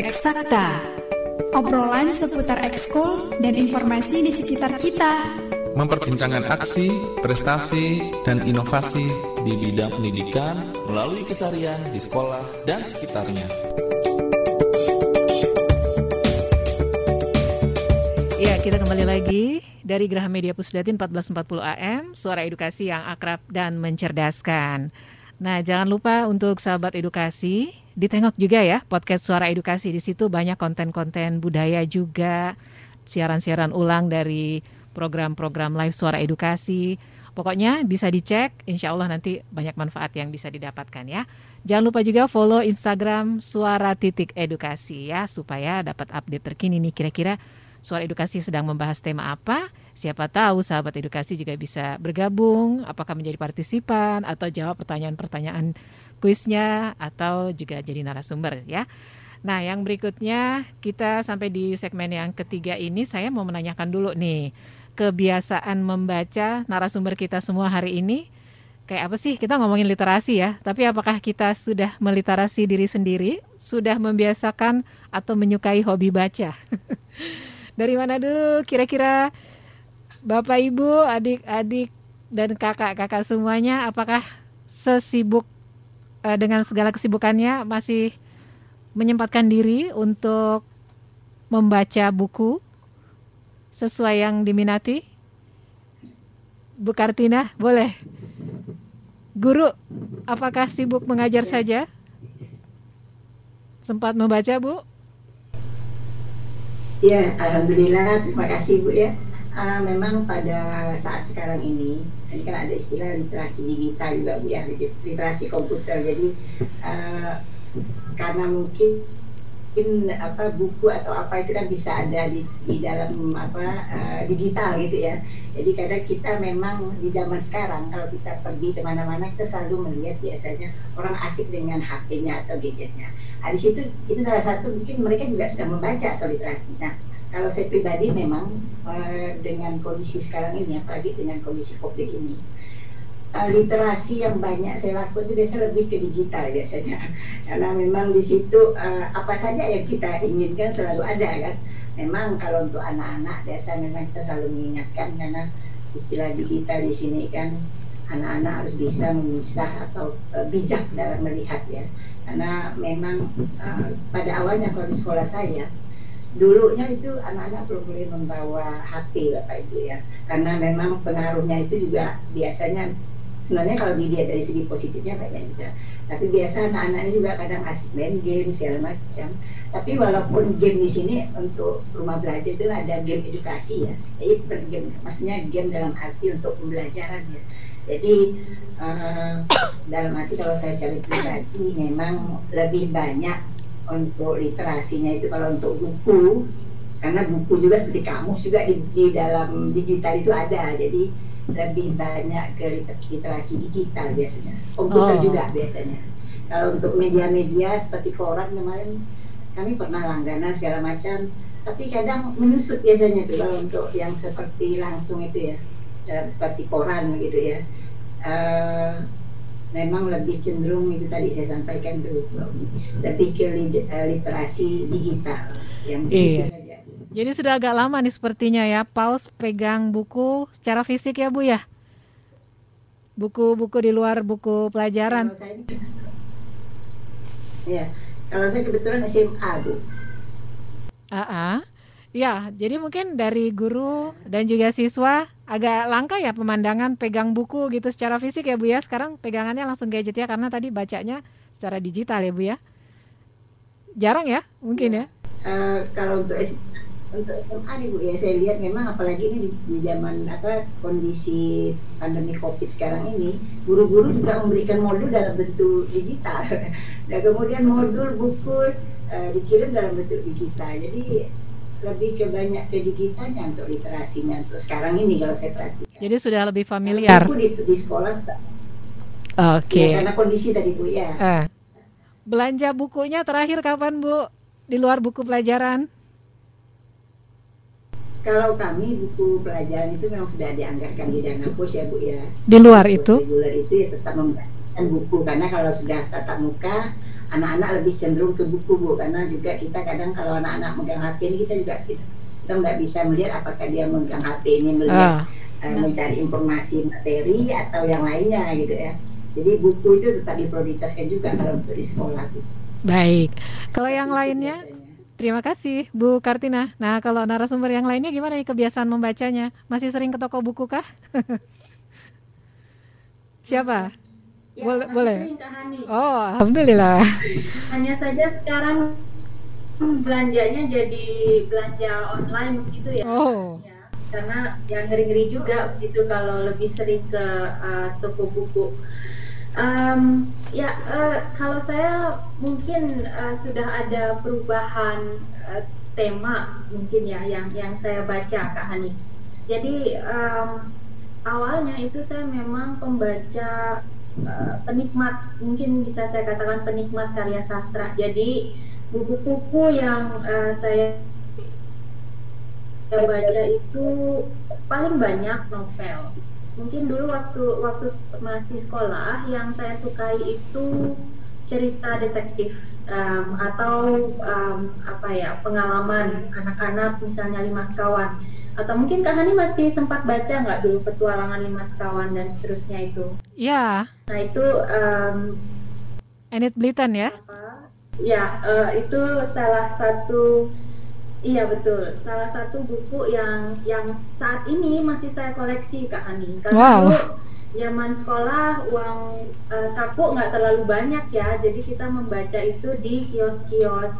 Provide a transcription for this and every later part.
Eksakta Obrolan seputar ekskul dan informasi di sekitar kita Memperbincangkan aksi, prestasi, dan inovasi di bidang pendidikan melalui keseharian di sekolah dan sekitarnya. Ya, kita kembali lagi dari Geraha Media Pusdatin 1440 AM, suara edukasi yang akrab dan mencerdaskan. Nah, jangan lupa untuk sahabat edukasi, ditengok juga ya podcast Suara Edukasi. Di situ banyak konten-konten budaya juga, siaran-siaran ulang dari program-program live Suara Edukasi. Pokoknya bisa dicek, insya Allah nanti banyak manfaat yang bisa didapatkan ya. Jangan lupa juga follow Instagram Suara Titik Edukasi ya, supaya dapat update terkini nih kira-kira Suara Edukasi sedang membahas tema apa Siapa tahu sahabat edukasi juga bisa bergabung, apakah menjadi partisipan atau jawab pertanyaan-pertanyaan kuisnya atau juga jadi narasumber ya. Nah, yang berikutnya kita sampai di segmen yang ketiga ini saya mau menanyakan dulu nih kebiasaan membaca narasumber kita semua hari ini kayak apa sih? Kita ngomongin literasi ya. Tapi apakah kita sudah meliterasi diri sendiri sudah membiasakan atau menyukai hobi baca? Dari mana dulu kira-kira Bapak Ibu, adik-adik dan kakak-kakak semuanya? Apakah sesibuk uh, dengan segala kesibukannya masih menyempatkan diri untuk membaca buku sesuai yang diminati? Bu Kartina, boleh. Guru, apakah sibuk mengajar saja? Sempat membaca, Bu? Ya, alhamdulillah. Terima kasih, Bu ya uh, memang pada saat sekarang ini ini kan ada istilah literasi digital juga bu ya literasi komputer. Jadi uh, karena mungkin mungkin apa buku atau apa itu kan bisa ada di, di dalam apa uh, digital gitu ya. Jadi kadang kita memang di zaman sekarang kalau kita pergi ke mana-mana kita selalu melihat biasanya orang asik dengan HP-nya atau gadgetnya. Nah, di situ itu salah satu mungkin mereka juga sudah membaca atau literasi nah kalau saya pribadi memang uh, dengan kondisi sekarang ini apalagi dengan kondisi covid ini uh, literasi yang banyak saya lakukan itu biasanya lebih ke digital biasanya. Karena memang di situ uh, apa saja yang kita inginkan selalu ada kan. Memang kalau untuk anak-anak biasa memang kita selalu mengingatkan karena istilah digital di sini kan anak-anak harus bisa memisah atau bijak dalam melihat ya. Karena memang pada awalnya kalau di sekolah saya dulunya itu anak-anak belum boleh membawa HP Bapak Ibu ya. Karena memang pengaruhnya itu juga biasanya sebenarnya kalau dilihat dari segi positifnya banyak juga. Tapi biasa anak-anaknya juga kadang asik main game segala macam. Tapi walaupun game di sini untuk rumah belajar itu ada game edukasi ya. Jadi game maksudnya game dalam arti untuk pembelajaran ya. Jadi uh, dalam arti kalau saya cari pribadi memang lebih banyak untuk literasinya itu kalau untuk buku karena buku juga seperti kamus juga di, di dalam digital itu ada. Jadi lebih banyak ke literasi digital biasanya. Komputer oh. juga biasanya. Kalau untuk media-media seperti koran kemarin kami pernah langganan segala macam. Tapi kadang menyusut biasanya tuh kalau untuk yang seperti langsung itu ya seperti koran gitu ya. Uh, memang lebih cenderung itu tadi saya sampaikan tuh lebih ke literasi digital yang iya. saja. Jadi sudah agak lama nih sepertinya ya paus pegang buku secara fisik ya Bu ya. Buku-buku di luar buku pelajaran. Kalau saya, ya, kalau saya kebetulan SMA Bu. Ah, uh ya, jadi mungkin dari guru dan juga siswa agak langka ya pemandangan pegang buku gitu secara fisik ya Bu ya. Sekarang pegangannya langsung gadget ya karena tadi bacanya secara digital ya Bu ya. Jarang ya mungkin ya. ya. Uh, kalau untuk untuk SMA nih Bu ya saya lihat memang apalagi ini di, di zaman apa kondisi pandemi Covid sekarang ini guru-guru juga memberikan modul dalam bentuk digital dan kemudian modul buku uh, dikirim dalam bentuk digital. Jadi lebih ke banyak ke digitalnya untuk literasinya untuk sekarang ini kalau saya perhatikan. Jadi sudah lebih familiar. Buku di, di sekolah. Oke. Okay. Ya, karena kondisi tadi bu ya. Eh. Belanja bukunya terakhir kapan bu? Di luar buku pelajaran? Kalau kami buku pelajaran itu memang sudah dianggarkan di dana pos ya bu ya. Di luar itu? Reguler itu ya tetap membacakan buku karena kalau sudah tatap muka anak-anak lebih cenderung ke buku bu karena juga kita kadang kalau anak-anak megang HP ini kita juga kita nggak bisa melihat apakah dia megang HP ini melihat Ah, uh, mencari informasi materi atau yang lainnya gitu ya. Jadi buku itu tetap diprioritaskan juga kalau untuk di sekolah. Gitu. baik. Kalau yang lainnya, biasanya. terima kasih Bu Kartina. Nah, kalau narasumber yang lainnya gimana nih kebiasaan membacanya? Masih sering ke toko buku kah? Siapa? Ya, Boleh- boleh. Oh, alhamdulillah. Hanya saja sekarang belanjanya jadi belanja online gitu ya. Oh. Ya, karena yang ngeri-ngeri juga gitu kalau lebih sering ke uh, toko buku. Em, ya eh, kalau saya mungkin eh, sudah ada perubahan eh, tema mungkin ya yang yang saya baca Kak Hani. Jadi em, awalnya itu saya memang pembaca eh, penikmat mungkin bisa saya katakan penikmat karya sastra. Jadi buku-buku yang eh, saya saya baca itu paling banyak novel. Mungkin dulu waktu waktu masih sekolah yang saya sukai itu cerita detektif em, atau em, apa ya pengalaman anak-anak misalnya lima sekawan atau mungkin Kak Hani masih sempat baca nggak dulu petualangan lima sekawan dan seterusnya itu. Ya, Nah itu em, Enid Blyton ya. apa ya eh, itu salah satu iya betul salah satu buku yang yang saat ini masih saya koleksi kak Ani karena Wow. dulu zaman sekolah uang eh, saku nggak terlalu banyak ya jadi kita membaca itu di kios-kios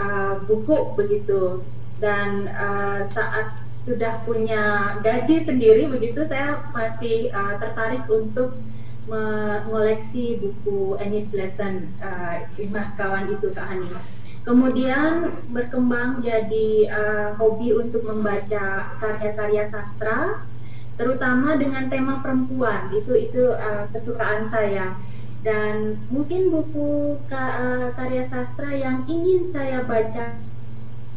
eh, buku begitu dan eh, saat sudah punya gaji sendiri begitu saya masih eh, tertarik untuk mengoleksi buku Enid Blyton uh, Lima Kawan itu Kak Hani. Kemudian berkembang jadi uh, hobi untuk membaca karya-karya sastra, terutama dengan tema perempuan. Itu itu uh, kesukaan saya. Dan mungkin buku ka- uh, karya sastra yang ingin saya baca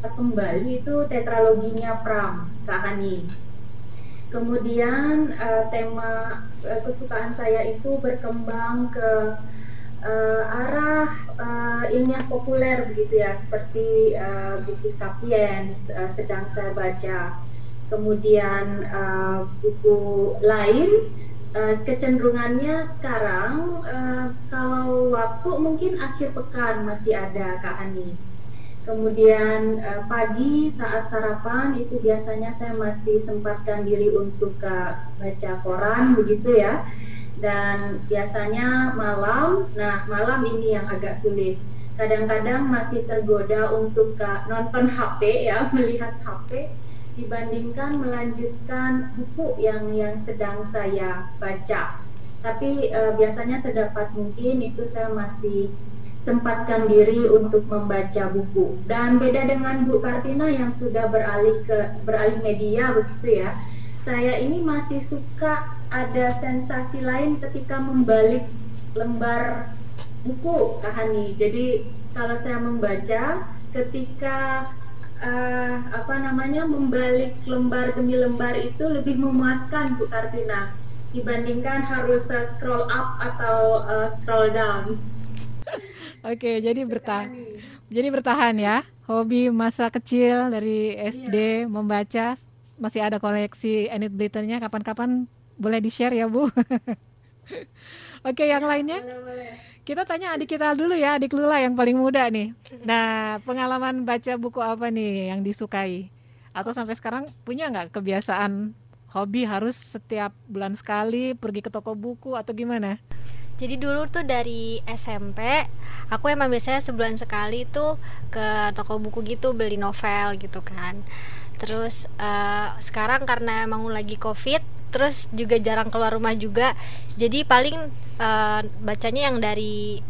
kembali itu tetraloginya Pram Kak Hani. Kemudian eh, tema eh, kesukaan saya itu berkembang ke eh, arah eh, ilmiah populer begitu ya, seperti eh, buku Sapiens eh, sedang saya baca. Kemudian eh, buku lain eh, kecenderungannya sekarang eh, kalau waktu mungkin akhir pekan masih ada Kak Ani. Kemudian eh, pagi saat sarapan itu biasanya saya masih sempatkan diri untuk ke baca koran begitu ya. Dan biasanya malam, nah malam ini yang agak sulit. Kadang-kadang masih tergoda untuk ke nonton HP ya, melihat HP dibandingkan melanjutkan buku yang yang sedang saya baca. Tapi eh, biasanya sedapat mungkin itu saya masih sempatkan diri untuk membaca buku. Dan beda dengan Bu Kartina yang sudah beralih ke beralih media begitu ya. Saya ini masih suka ada sensasi lain ketika membalik lembar buku Kak Hani. Jadi kalau saya membaca ketika eh, apa namanya membalik lembar demi lembar itu lebih memuaskan Bu Kartina dibandingkan harus scroll up atau eh, scroll down. Oke, jadi bertahan. Jadi bertahan ya. Hobi masa kecil dari SD membaca masih ada koleksi Enid Blyton-nya kapan-kapan boleh di-share ya, Bu. Oke, yang lainnya kita tanya adik kita dulu ya, adik Lula yang paling muda nih. Nah, pengalaman baca buku apa nih yang disukai? Atau sampai sekarang punya nggak kebiasaan hobi harus setiap bulan sekali pergi ke toko buku atau gimana? Jadi dulu tuh dari SMP aku emang biasanya sebulan sekali tuh ke toko buku gitu beli novel gitu kan. Terus eh, sekarang karena emang lagi covid, terus juga jarang keluar rumah juga, jadi paling eh, bacanya yang dari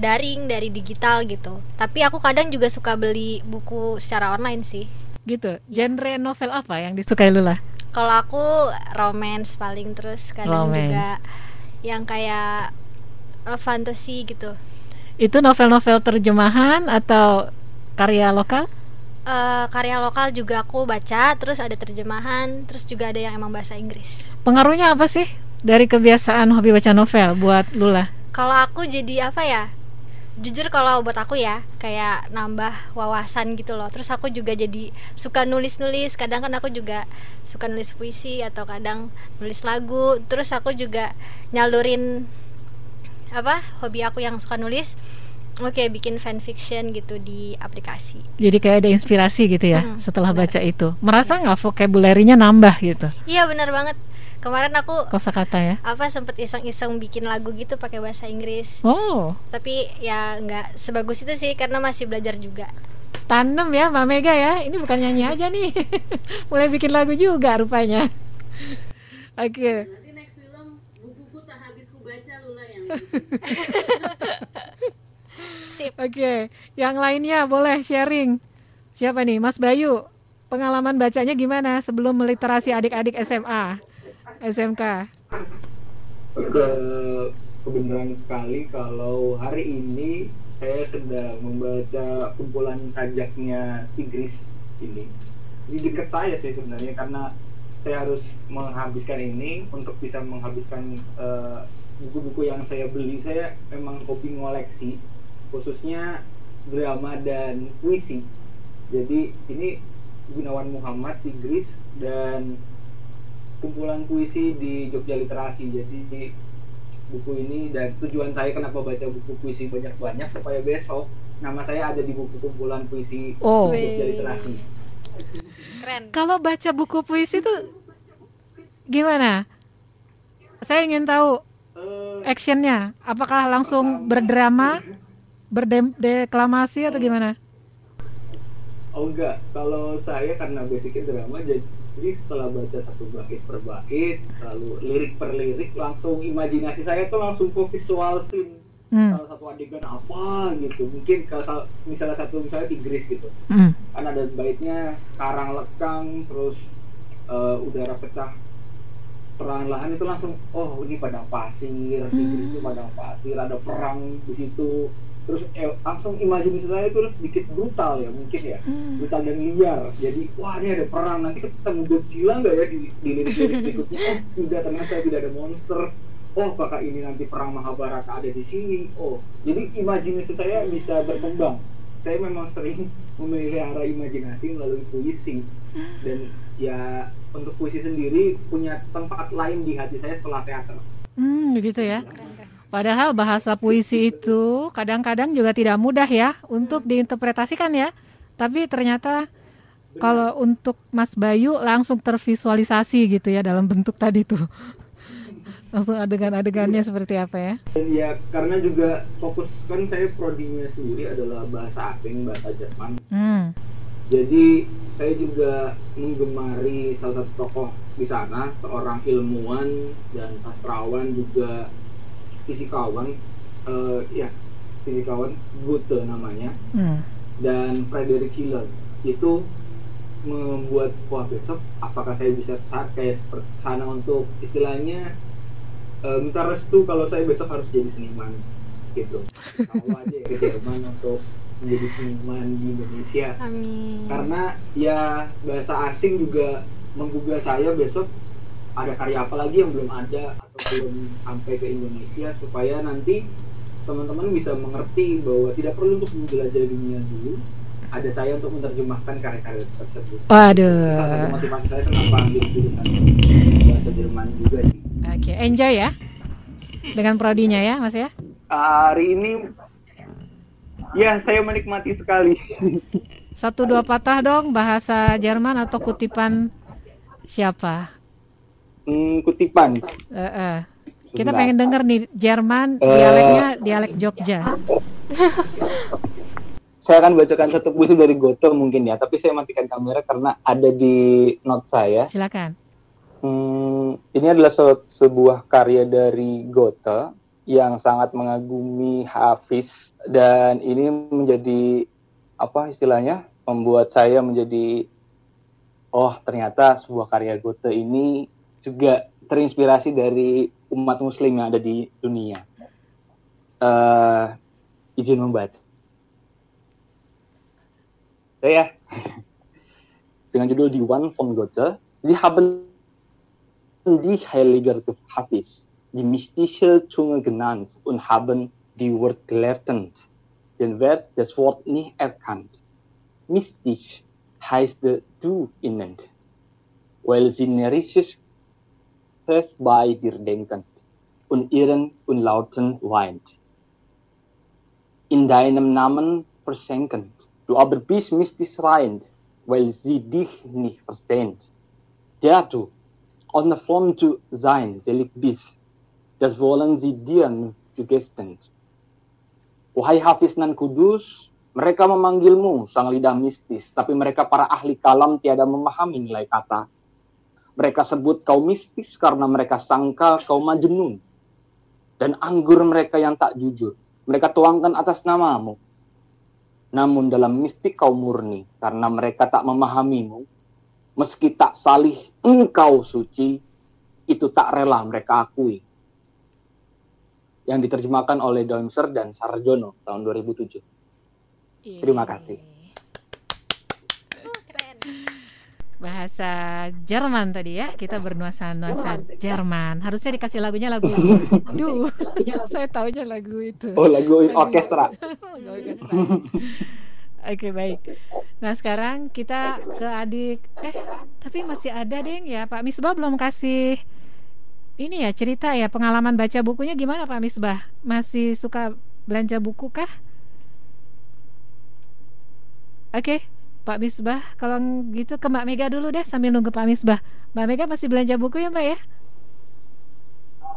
daring dari digital gitu. Tapi aku kadang juga suka beli buku secara online sih. Gitu. Genre novel apa yang disukai Lula? Kalau aku romance paling terus kadang Romance. juga yang kayak eh, fantasy gitu. Itu novel-novel terjemahan atau karya lokal? Eh, karya lokal juga aku baca, terus ada terjemahan, terus juga ada yang emang bahasa Inggris. Pengaruhnya apa sih dari kebiasaan hobi baca novel buat Lula? Kalau aku jadi apa ya? jujur kalau buat aku ya kayak nambah wawasan gitu loh terus aku juga jadi suka nulis nulis kadang kan aku juga suka nulis puisi atau kadang nulis lagu terus aku juga nyalurin apa hobi aku yang suka nulis oke bikin fanfiction gitu di aplikasi Jadi kayak ada inspirasi gitu ya Hmm, setelah benar. baca itu. Merasa nggak vocabulary-nya nambah gitu iya benar banget kemarin aku kosakata ya? apa sempet iseng-iseng bikin lagu gitu pakai bahasa Inggris Oh, tapi ya nggak sebagus itu sih karena masih belajar juga tanem ya Mbak Mega ya. Ini bukan nyanyi aja nih. Mulai bikin lagu juga rupanya. Oke. Nanti next film bukuku tak habis ku baca Lula yang sip Oke, yang lainnya boleh sharing. Siapa nih, Mas Bayu? Pengalaman bacanya gimana sebelum meliterasi adik-adik SMA, SMK? Ke kebenaran sekali kalau hari ini saya sedang membaca kumpulan kajaknya Inggris ini. Ini deket saya sih sebenarnya karena saya harus menghabiskan ini untuk bisa menghabiskan eh, buku-buku yang saya beli. Saya memang hobi ngoleksi, khususnya drama dan puisi. Jadi ini Gunawan Muhammad Inggris dan kumpulan puisi di Jogja Literasi. Jadi buku ini dan tujuan saya kenapa baca buku puisi banyak-banyak supaya besok nama saya ada di buku kumpulan puisi Oh. Jogja Literasi. keren Kalau baca buku puisi itu gimana? Saya ingin tahu actionnya. Apakah langsung berdrama, berdeklamasi atau gimana? oh enggak, kalau saya karena basicnya drama jadi setelah baca satu bait per bait, lalu lirik per lirik, langsung imajinasi saya tuh langsung ke visual scene Hmm. salah satu adegan apa gitu. Mungkin kalau sal- misalnya satu misalnya Inggris gitu. hmm. kan ada baitnya karang lekang terus eh, udara pecah perlahan-lahan itu langsung oh ini padang pasir Inggris itu padang pasir ada perang di situ. Terus eh, langsung imajinasi saya itu sedikit brutal ya mungkin ya. Brutal dan liar. Jadi wah ini ada perang nanti ketemu Godzilla nggak ya di, di lirik-lirik berikutnya? Oh tidak ternyata tidak ada monster. Oh apakah ini nanti perang Mahabharata ada di sini? Oh jadi imajinasi saya bisa berkembang. Saya memang sering memelihara imajinasi melalui puisi. Dan ya untuk puisi sendiri punya tempat lain di hati saya setelah teater Hmm, begitu ya. Padahal bahasa puisi itu kadang-kadang juga tidak mudah ya untuk diinterpretasikan ya. Tapi ternyata kalau untuk Mas Bayu langsung tervisualisasi gitu ya dalam bentuk tadi tuh. Langsung adegan-adegannya seperti apa ya? dan ya karena juga fokus kan saya prodinya sendiri adalah bahasa asing bahasa Jerman Hmm. Jadi saya juga menggemari salah satu tokoh di sana seorang ilmuwan dan sastrawan juga fisikawan eh, ya fisikawan Goethe namanya. Hmm. dan Frederick Schiller itu membuat wah besok apakah saya bisa sa- kayak seperti sana untuk istilahnya eh, minta restu kalau saya besok harus jadi seniman gitu. Mau aja ke Jerman untuk menjadi seniman di Indonesia amin karena ya bahasa asing juga menggugah saya besok ada karya apa lagi yang belum ada atau belum sampai ke Indonesia supaya nanti teman-teman bisa mengerti bahwa tidak perlu untuk menjelajah dunia dulu ada saya untuk menerjemahkan karya-karya tersebut salah satu Waduh. motivasi saya kenapa ambil jurusan bahasa Jerman juga sih Oke, enjoy ya. Dengan prodinya ya, Mas ya. hari ini ya saya menikmati sekali Satu dua patah dong bahasa Jerman atau kutipan siapa? hmm, kutipan Eh, eh. Kita pengen denger nih Jerman Eh. dialeknya dialek Jogja. saya akan bacakan satu puisi dari Goethe mungkin ya, tapi saya matikan kamera karena ada di note saya. Silakan. Hmm, ini adalah se- sebuah karya dari Goethe yang sangat mengagumi Hafiz dan ini menjadi apa istilahnya membuat saya menjadi oh ternyata sebuah karya Goethe ini juga terinspirasi dari umat Muslim yang ada di dunia. Eh, izin membaca. Saya dengan judul Die One von Goethe. Sie haben die Heiliger Hafiz, die mystische Zunge genannt und haben die Wort gelehrten Den werd das Wort nicht erkannt. Mystisch heißt du innen, weil sie närrisch fest bei dir denken und ihren unlauten weint. In deinem Namen versenken, du aber bist mystisch rein, weil sie dich nicht verstehen. Der du, ohne Form zu sein, selig bist, das wollen sie dir zugesten. Wahai Hafiz nan Kudus, mereka memanggilmu sang lidah mistis, tapi mereka para ahli kalam tiada memahami nilai kata. Mereka sebut kau mistis karena mereka sangka kau majnun. Dan anggur mereka yang tak jujur, mereka tuangkan atas namamu. Namun dalam mistik kau murni, karena mereka tak memahamimu. Meski tak salih engkau suci, itu tak rela mereka akui. Yang diterjemahkan oleh Domser dan Sarjono tahun 2007. Terima kasih. bahasa Jerman tadi ya kita bernuansa nuansa Jerman harusnya dikasih lagunya lagu duh saya tahunya lagu itu oh lagu orkestra Oke baik. Nah sekarang kita ke adik. Eh tapi masih ada deh ya Pak Misbah belum kasih ini ya cerita ya pengalaman baca bukunya gimana Pak Misbah? Masih suka belanja buku kah? Oke, Pak Misbah, kalau gitu ke Mbak Mega dulu deh sambil nunggu Pak Misbah. Mbak Mega masih belanja buku ya Mbak ya?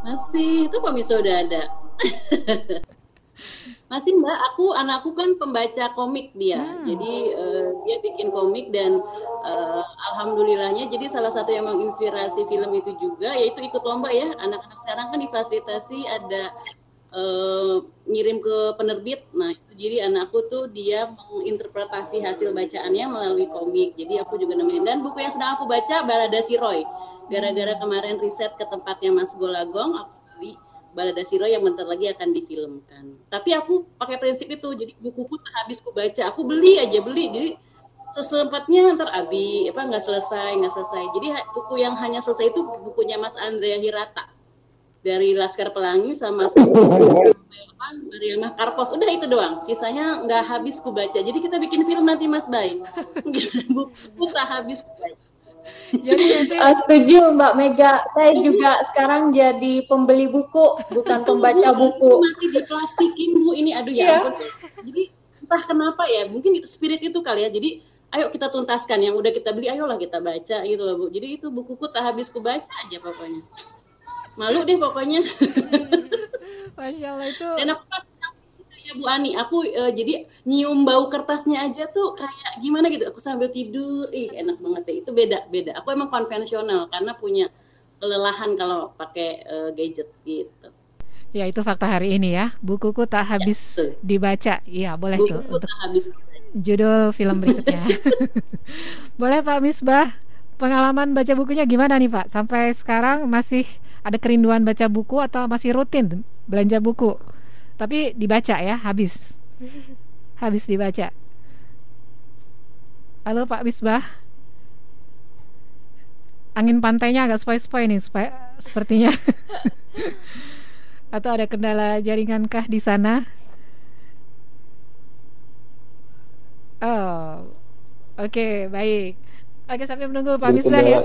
Masih, itu Pak Misbah udah ada. Masih Mbak, aku anakku kan pembaca komik dia. Hmm. Jadi uh, dia bikin komik dan uh, alhamdulillahnya jadi salah satu yang menginspirasi film itu juga yaitu ikut lomba ya. Anak-anak sekarang kan difasilitasi ada uh, ngirim ke penerbit. Nah, itu jadi anakku tuh dia menginterpretasi hasil bacaannya melalui komik. Jadi aku juga nemenin dan buku yang sedang aku baca Balada Siroy. Gara-gara kemarin riset ke tempatnya Mas Golagong, aku Balada Siro yang bentar lagi akan difilmkan. Tapi aku pakai prinsip itu, jadi bukuku tak habis ku baca, aku beli aja beli. Jadi sesempatnya ntar abi apa nggak selesai nggak selesai. Jadi buku yang hanya selesai itu bukunya Mas Andrea Hirata dari Laskar Pelangi sama Mariana Karpov. Udah itu doang. Sisanya nggak habis ku baca. Jadi kita bikin film nanti Mas Bay. buku tak habis ku baca. Jadi nanti... uh, setuju Mbak Mega. Saya juga sekarang jadi pembeli buku, bukan pembaca buku. Masih diplastikin bu ini, aduh ya yeah. Jadi entah kenapa ya, mungkin itu spirit itu kali ya. Jadi ayo kita tuntaskan yang udah kita beli, ayolah kita baca gitu loh bu. Jadi itu bukuku tak habis ku baca aja pokoknya. Malu deh pokoknya. Masya Allah itu. Dan aku pas ya Bu Ani, aku uh, jadi nyium bau kertasnya aja tuh kayak gimana gitu. Aku sambil tidur, ih enak banget ya. Itu beda, beda. Aku emang konvensional karena punya kelelahan kalau pakai uh, gadget gitu. Ya itu fakta hari ini ya. Bukuku tak ya, habis ya, dibaca. Iya boleh Bukuku tuh untuk tak habis judul film berikutnya. boleh Pak Misbah. Pengalaman baca bukunya gimana nih Pak? Sampai sekarang masih ada kerinduan baca buku atau masih rutin belanja buku? Tapi dibaca ya, habis. Habis dibaca. Halo Pak Misbah. Angin pantainya agak spoi-spoi nih, supaya sepertinya. Atau ada kendala jaringan kah di sana? Oh, oke okay, baik. Oke sampai menunggu Pak Misbah ya.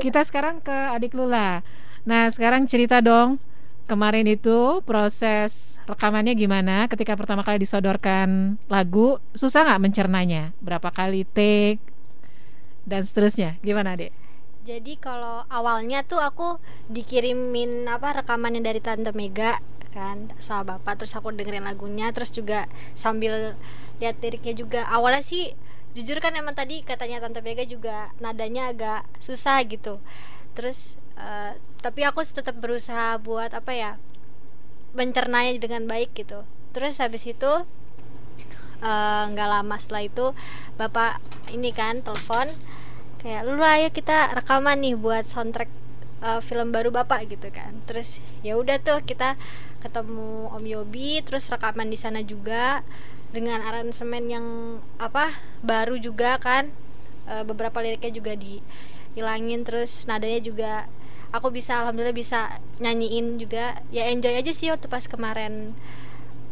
Kita sekarang ke adik Lula. Nah sekarang cerita dong kemarin itu proses rekamannya gimana? Ketika pertama kali disodorkan lagu susah nggak mencernanya? Berapa kali take dan seterusnya. Gimana dek? Jadi kalau awalnya tuh aku dikirimin apa rekamannya dari tante Mega kan sama bapak. Terus aku dengerin lagunya terus juga sambil lihat liriknya juga. Awalnya sih jujur kan emang tadi katanya tante Mega juga nadanya agak susah gitu. Terus uh, tapi aku tetap berusaha buat apa ya mencernanya dengan baik gitu. Terus habis itu eh, nggak uh, lama setelah itu bapak ini kan telepon kayak lu ayo kita rekaman nih buat soundtrack uh, film baru bapak gitu kan. Terus ya udah tuh kita ketemu Om Yobi terus rekaman di sana juga dengan aransemen yang apa baru juga kan. Beberapa liriknya juga dihilangin terus nadanya juga aku bisa alhamdulillah bisa nyanyiin juga ya enjoy aja sih waktu pas kemarin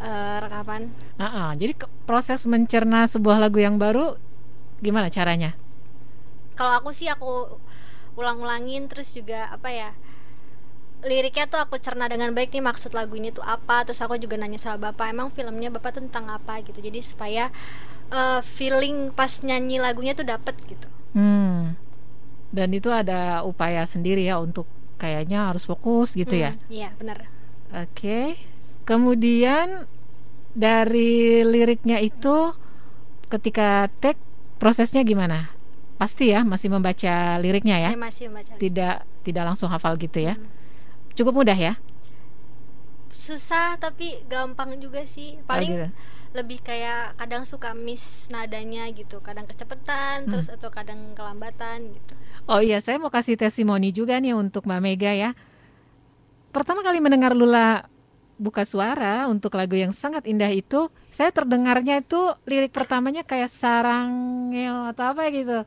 uh, rekaman Uh-uh, jadi proses mencerna sebuah lagu yang baru gimana caranya? Kalau aku sih aku ulang-ulangin terus juga apa ya? liriknya tuh aku cerna dengan baik nih maksud lagu ini tuh apa terus aku juga nanya sama bapak emang filmnya bapak tentang apa gitu jadi supaya uh, feeling pas nyanyi lagunya tuh dapet gitu hmm. Dan itu ada upaya sendiri ya untuk kayaknya harus fokus gitu ya? hmm, ya iya benar. Oke. Okay. kemudian dari liriknya itu ketika take prosesnya gimana? Pasti ya masih membaca liriknya ya, ya masih membaca tidak tidak langsung hafal gitu ya? Hmm. Cukup mudah ya? Susah tapi gampang juga sih. Paling oh, gitu. lebih kayak kadang suka miss nadanya gitu. Kadang kecepatan hmm. terus atau kadang kelambatan gitu oh iya saya mau kasih testimoni juga nih untuk mbak Mega ya. Pertama kali mendengar Lula buka suara untuk lagu yang sangat indah itu saya terdengarnya itu lirik pertamanya kayak sarangel atau apa gitu.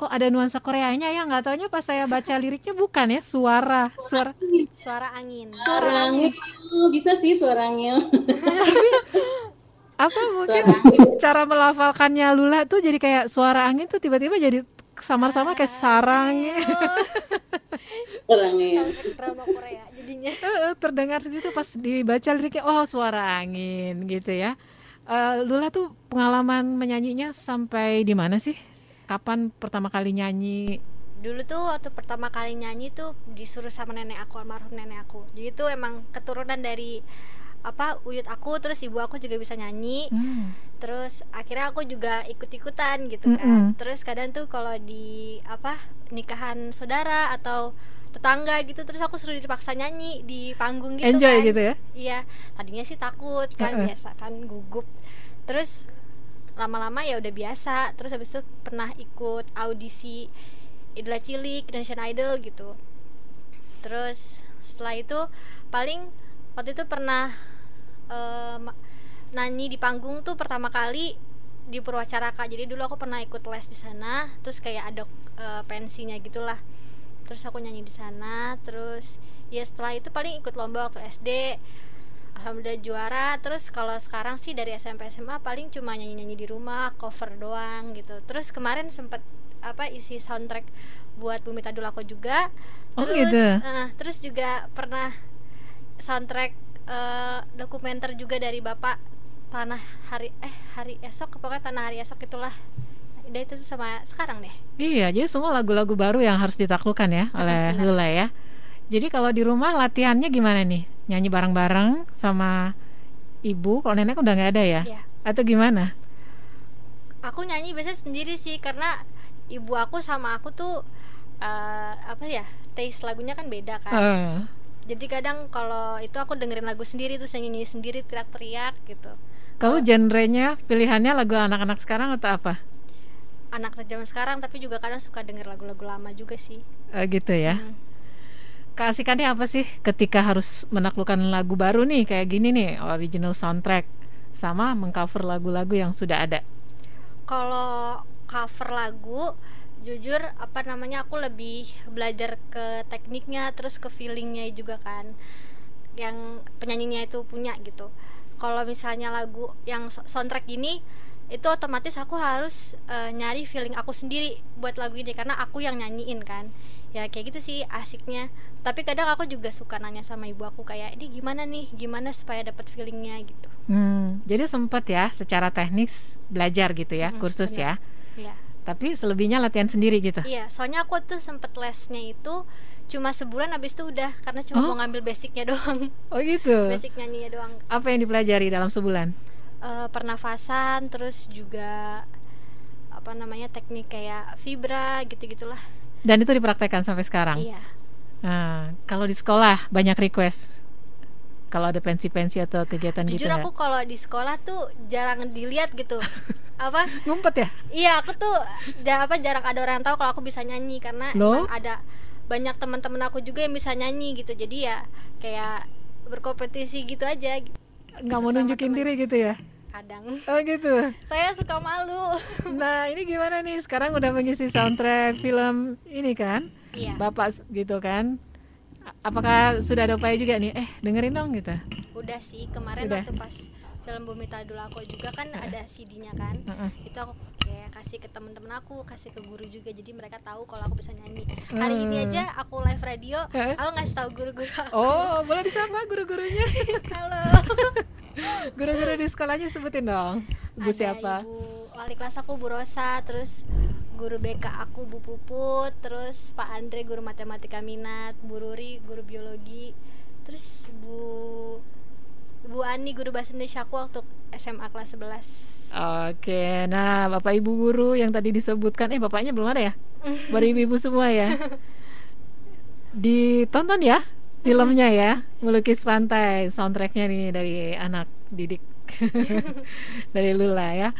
Kok ada nuansa Koreanya ya? Nggak taunya pas saya baca liriknya bukan ya suara suara. Suara angin. Suara angin. Bisa sih suara angin. Apa mungkin cara melafalkannya Lula tuh jadi kayak suara angin tuh tiba-tiba jadi samar-samar kayak sarang sarangnya. Drama Korea jadinya. Terdengar gitu pas dibaca liriknya oh suara angin gitu ya. Uh, Lula tuh pengalaman menyanyinya sampai di mana sih? Kapan pertama kali nyanyi? Dulu tuh waktu pertama kali nyanyi tuh disuruh sama nenek aku almarhum nenek aku. Jadi tuh emang keturunan dari apa uyut aku terus ibu aku juga bisa nyanyi. Hmm. terus akhirnya aku juga ikut-ikutan gitu kan. Hmm. terus kadang tuh kalau di apa nikahan saudara atau tetangga gitu terus aku suruh dipaksa nyanyi di panggung gitu Enjoy kan. gitu ya? Iya. Tadinya sih takut kan uh -uh. biasa kan gugup. Terus lama-lama ya udah biasa. Terus habis itu pernah ikut audisi idola cilik Indonesian Idol gitu. Terus setelah itu paling waktu itu pernah uh, nyanyi di panggung tuh pertama kali di Purwacaraka. Jadi dulu aku pernah ikut les di sana terus kayak ada uh, pensinya gitulah. Terus aku nyanyi di sana terus ya setelah itu paling ikut lomba waktu SD alhamdulillah juara. Terus kalau sekarang sih dari SMP SMA paling cuma nyanyi nyanyi di rumah cover doang gitu. Terus kemarin sempet apa isi soundtrack buat Bumi Tadul aku juga. Oh, terus gitu. uh, terus juga pernah soundtrack uh, dokumenter juga dari bapak. Tanah hari eh hari esok pokoknya tanah hari esok itulah. Udah itu sama sekarang deh. Iya jadi semua lagu-lagu baru yang harus ditaklukkan ya oleh Lula ya. Jadi kalau di rumah latihannya gimana nih? Nyanyi bareng-bareng sama ibu kalau nenek udah nggak ada ya? ya atau gimana? Aku nyanyi biasanya sendiri sih karena ibu aku sama aku tuh uh, apa ya taste lagunya kan beda kan. Uh. Jadi kadang kalau itu aku dengerin lagu sendiri tuh nyanyi sendiri teriak-teriak gitu. Kalau genrenya pilihannya lagu anak-anak sekarang atau apa? Anak zaman sekarang tapi juga kadang suka denger lagu-lagu lama juga sih. Uh, gitu ya. Hmm. Keasikannya apa sih ketika harus menaklukkan lagu baru nih kayak gini nih original soundtrack sama mengcover lagu-lagu yang sudah ada? Kalau cover lagu jujur apa namanya aku lebih belajar ke tekniknya terus ke feelingnya juga kan yang penyanyinya itu punya gitu. Kalau misalnya lagu yang soundtrack ini itu otomatis aku harus uh, nyari feeling aku sendiri buat lagu ini karena aku yang nyanyiin kan. Ya kayak gitu sih asiknya. Tapi kadang aku juga suka nanya sama ibu aku kayak ini gimana nih? Gimana supaya dapat feelingnya? gitu. Hmm, jadi sempet ya secara teknis belajar gitu ya hmm, kursus bener. ya. Iya. Tapi selebihnya latihan sendiri gitu? Iya soalnya aku tuh sempet lesnya itu cuma sebulan habis itu udah karena cuma oh? mau ngambil basicnya doang. Oh gitu? Basic nyanyinya doang. Apa yang dipelajari dalam sebulan? Uh, pernafasan terus juga apa namanya teknik kayak vibra gitu gitulah dan itu dipraktekkan sampai sekarang? Iya. Nah, kalau di sekolah banyak request. Kalau ada pensi-pensi atau kegiatan Jujur gitu. Jujur aku kalau di sekolah tuh jarang dilihat gitu. apa? Ngumpet ya? Iya, aku tuh ja, apa jarang ada orang tahu kalau aku bisa nyanyi karena ada banyak teman-teman aku juga yang bisa nyanyi gitu. Jadi ya kayak berkompetisi gitu aja. Nggak mau nunjukin diri gitu ya? kadang oh gitu saya suka malu nah ini gimana nih sekarang udah mengisi soundtrack film ini kan iya. bapak gitu kan apakah sudah ada upaya juga nih eh dengerin dong gitu udah sih kemarin udah. waktu pas film Bumi Tadulako juga kan ada CD-nya kan Mm-mm. itu aku kayak kasih ke teman-teman aku kasih ke guru juga jadi mereka tahu kalau aku bisa nyanyi hari ini aja aku live radio Eh. aku ngasih tahu guru-guru aku Oh, boleh disapa guru-gurunya? halo Guru-guru di sekolahnya sebutin dong. Bu ada siapa? ibu wali kelas aku Bu Rosa terus guru BK aku Bu Puput terus Pak Andre guru matematika minat Bu Ruri guru biologi terus Bu Bu Ani guru bahasa Indonesia aku waktu SMA kelas 11 Oke, nah Bapak Ibu guru yang tadi disebutkan, eh bapaknya belum ada ya? Baru ibu-ibu semua ya. Ditonton ya filmnya ya, melukis pantai, soundtracknya nih dari anak didik dari Lula ya.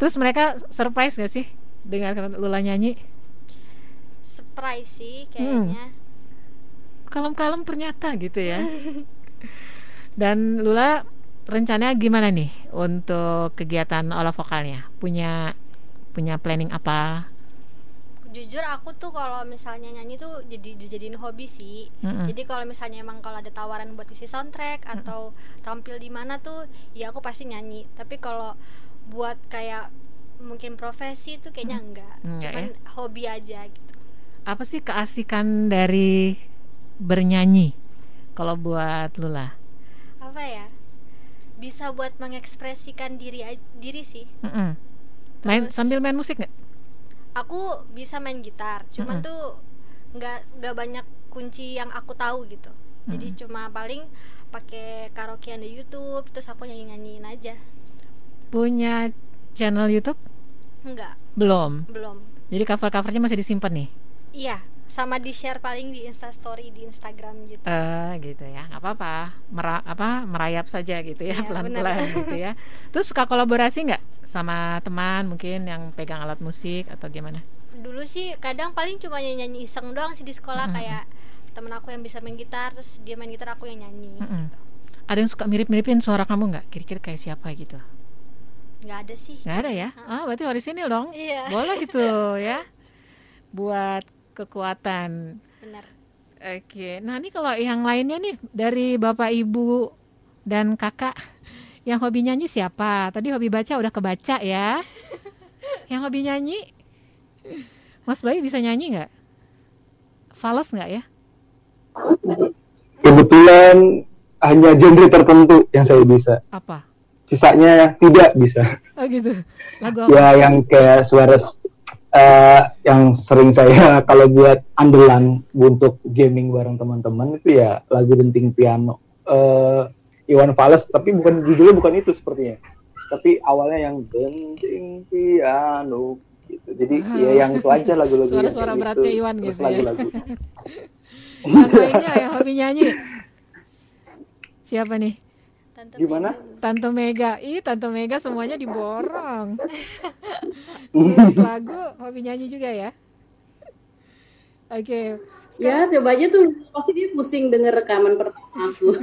Terus mereka surprise gak sih dengar Lula nyanyi? surprise sih Hmm. kayaknya Kalem-kalem ternyata gitu ya. Dan Lula rencananya gimana nih untuk kegiatan olah vokalnya? Punya punya planning apa? jujur aku tuh kalau misalnya nyanyi tuh jadi dijadiin hobi sih Mm-mm. jadi kalau misalnya emang kalau ada tawaran buat isi soundtrack atau tampil di mana tuh ya aku pasti nyanyi tapi kalau buat kayak mungkin profesi tuh kayaknya enggak Enggak cuman ya? hobi aja gitu Apa sih keasikan dari bernyanyi? Kalau buat Lula? apa ya bisa buat mengekspresikan diri diri sih Mm-mm. Main Terus- sambil main musik nggak? aku bisa main gitar cuman Mm-mm. tuh nggak nggak banyak kunci yang aku tahu gitu jadi cuma paling pakai karaokean di YouTube terus aku nyanyi nyanyiin aja Punya channel YouTube? Enggak Belum. belum Jadi cover-covernya masih disimpan nih. iya sama di share paling di Instastory di Instagram gitu Eh gitu ya, nggak apa-apa. Mera- apa merayap saja gitu ya, Iya, pelan-pelan benar. gitu ya. Terus suka kolaborasi nggak sama teman mungkin yang pegang alat musik atau gimana? dulu sih kadang paling cuma nyanyi, iseng doang sih di sekolah Mm-mm. kayak temen aku yang bisa main gitar terus dia main gitar aku yang nyanyi Mm-mm. Ada yang suka mirip-miripin suara kamu nggak? Kira-kira kayak siapa gitu? Nggak ada sih Nggak ada ya? Ah berarti orisinil dong. Iya. Boleh gitu ya. Buat kekuatan. benar Oke, nah ini kalau yang lainnya nih dari bapak ibu dan kakak yang hobi nyanyi siapa? Tadi hobi baca udah kebaca ya. yang hobi nyanyi, Mas Bayu bisa nyanyi nggak? Fales nggak ya? Kebetulan hanya genre tertentu yang saya bisa. Apa? Sisanya tidak bisa. Oh gitu. Lagu apa? Ya yang kayak suara eh, yang sering saya kalau buat andalan untuk gaming bareng teman-teman itu ya lagu denting piano. Eh Iwan Fals tapi bukan judulnya bukan itu sepertinya. Tapi awalnya yang denting piano gitu. Jadi ya yang itu aja lagu-lagu Suara-suara kayak beratnya gitu. Iwan Terus gitu ya. lagu-lagu. Yang lainnya yang hobi nyanyi. Siapa nih? Tante Gimana? Mega. Tante Mega. Ih, Tante Mega semuanya diborong. Nulis lagu, hobi nyanyi juga ya. Oke. Ya, coba aja tuh pasti dia pusing denger rekaman pertama aku.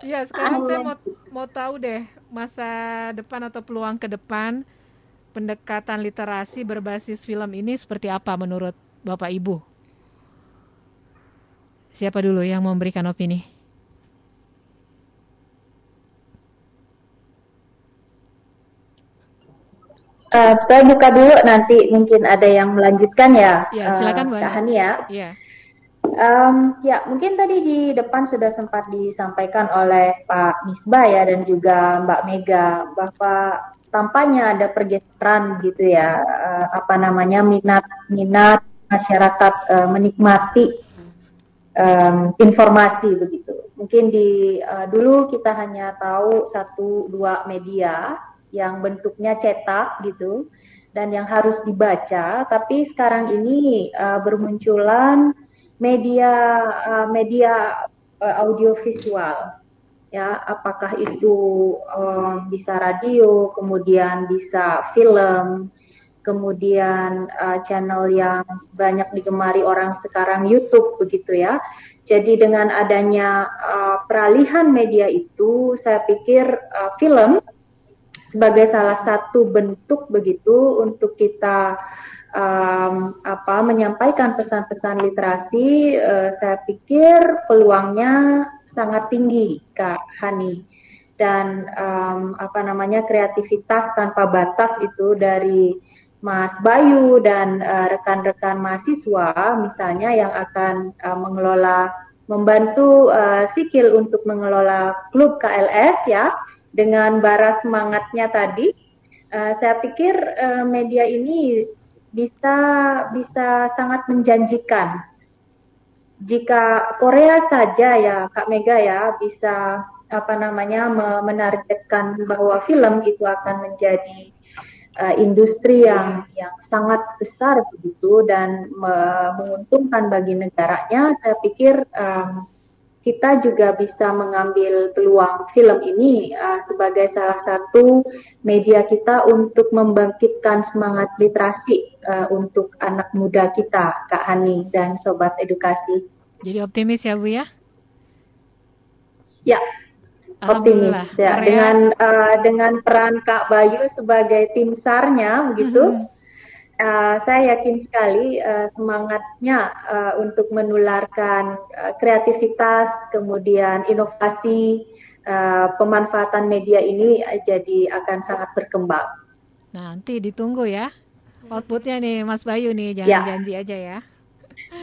Iya, sekarang saya mau mau tahu deh masa depan atau peluang ke depan pendekatan literasi berbasis film ini seperti apa menurut Bapak Ibu? Siapa dulu yang memberikan opini? Eh, saya buka dulu nanti mungkin ada yang melanjutkan ya, Ya, silakan. Kak Hani ya. Iya. Em, ya mungkin tadi di depan sudah sempat disampaikan oleh Pak Misbah ya dan juga Mbak Mega bahwa tampaknya ada pergeseran gitu ya eh, apa namanya minat minat masyarakat eh, menikmati em, informasi begitu. Mungkin di eh, dulu kita hanya tahu satu dua media yang bentuknya cetak gitu dan yang harus dibaca, tapi sekarang ini eh, bermunculan media eh, media eh, audiovisual. Ya apakah itu eh, bisa radio kemudian bisa film kemudian eh, channel yang banyak digemari orang sekarang YouTube begitu ya. Jadi dengan adanya eh, peralihan media itu saya pikir eh, film sebagai salah satu bentuk begitu untuk kita um, apa menyampaikan pesan-pesan literasi uh, saya pikir peluangnya sangat tinggi Kak Hani. Dan um, apa namanya kreativitas tanpa batas itu dari Mas Bayu dan rekan-rekan uh, mahasiswa misalnya yang akan uh, mengelola membantu uh, Sikil untuk mengelola klub KLS ya dengan bara semangatnya tadi uh, saya pikir uh, media ini bisa bisa sangat menjanjikan. Jika Korea saja ya Kak Mega ya bisa apa namanya menargetkan bahwa film itu akan menjadi uh, industri yang yang sangat besar begitu dan me menguntungkan bagi negaranya, saya pikir um, kita juga bisa mengambil peluang film ini uh, sebagai salah satu media kita untuk membangkitkan semangat literasi uh, untuk anak muda kita, Kak Hani dan sobat edukasi. Jadi optimis ya Bu ya? Ya, optimis ya dengan uh, dengan peran Kak Bayu sebagai tim sarnya begitu. Mm -hmm. Uh, saya yakin sekali uh, semangatnya uh, untuk menularkan uh, kreativitas, kemudian inovasi, uh, pemanfaatan media ini uh, jadi akan sangat berkembang. Nanti ditunggu ya outputnya nih Mas Bayu nih, jangan ya. janji aja ya.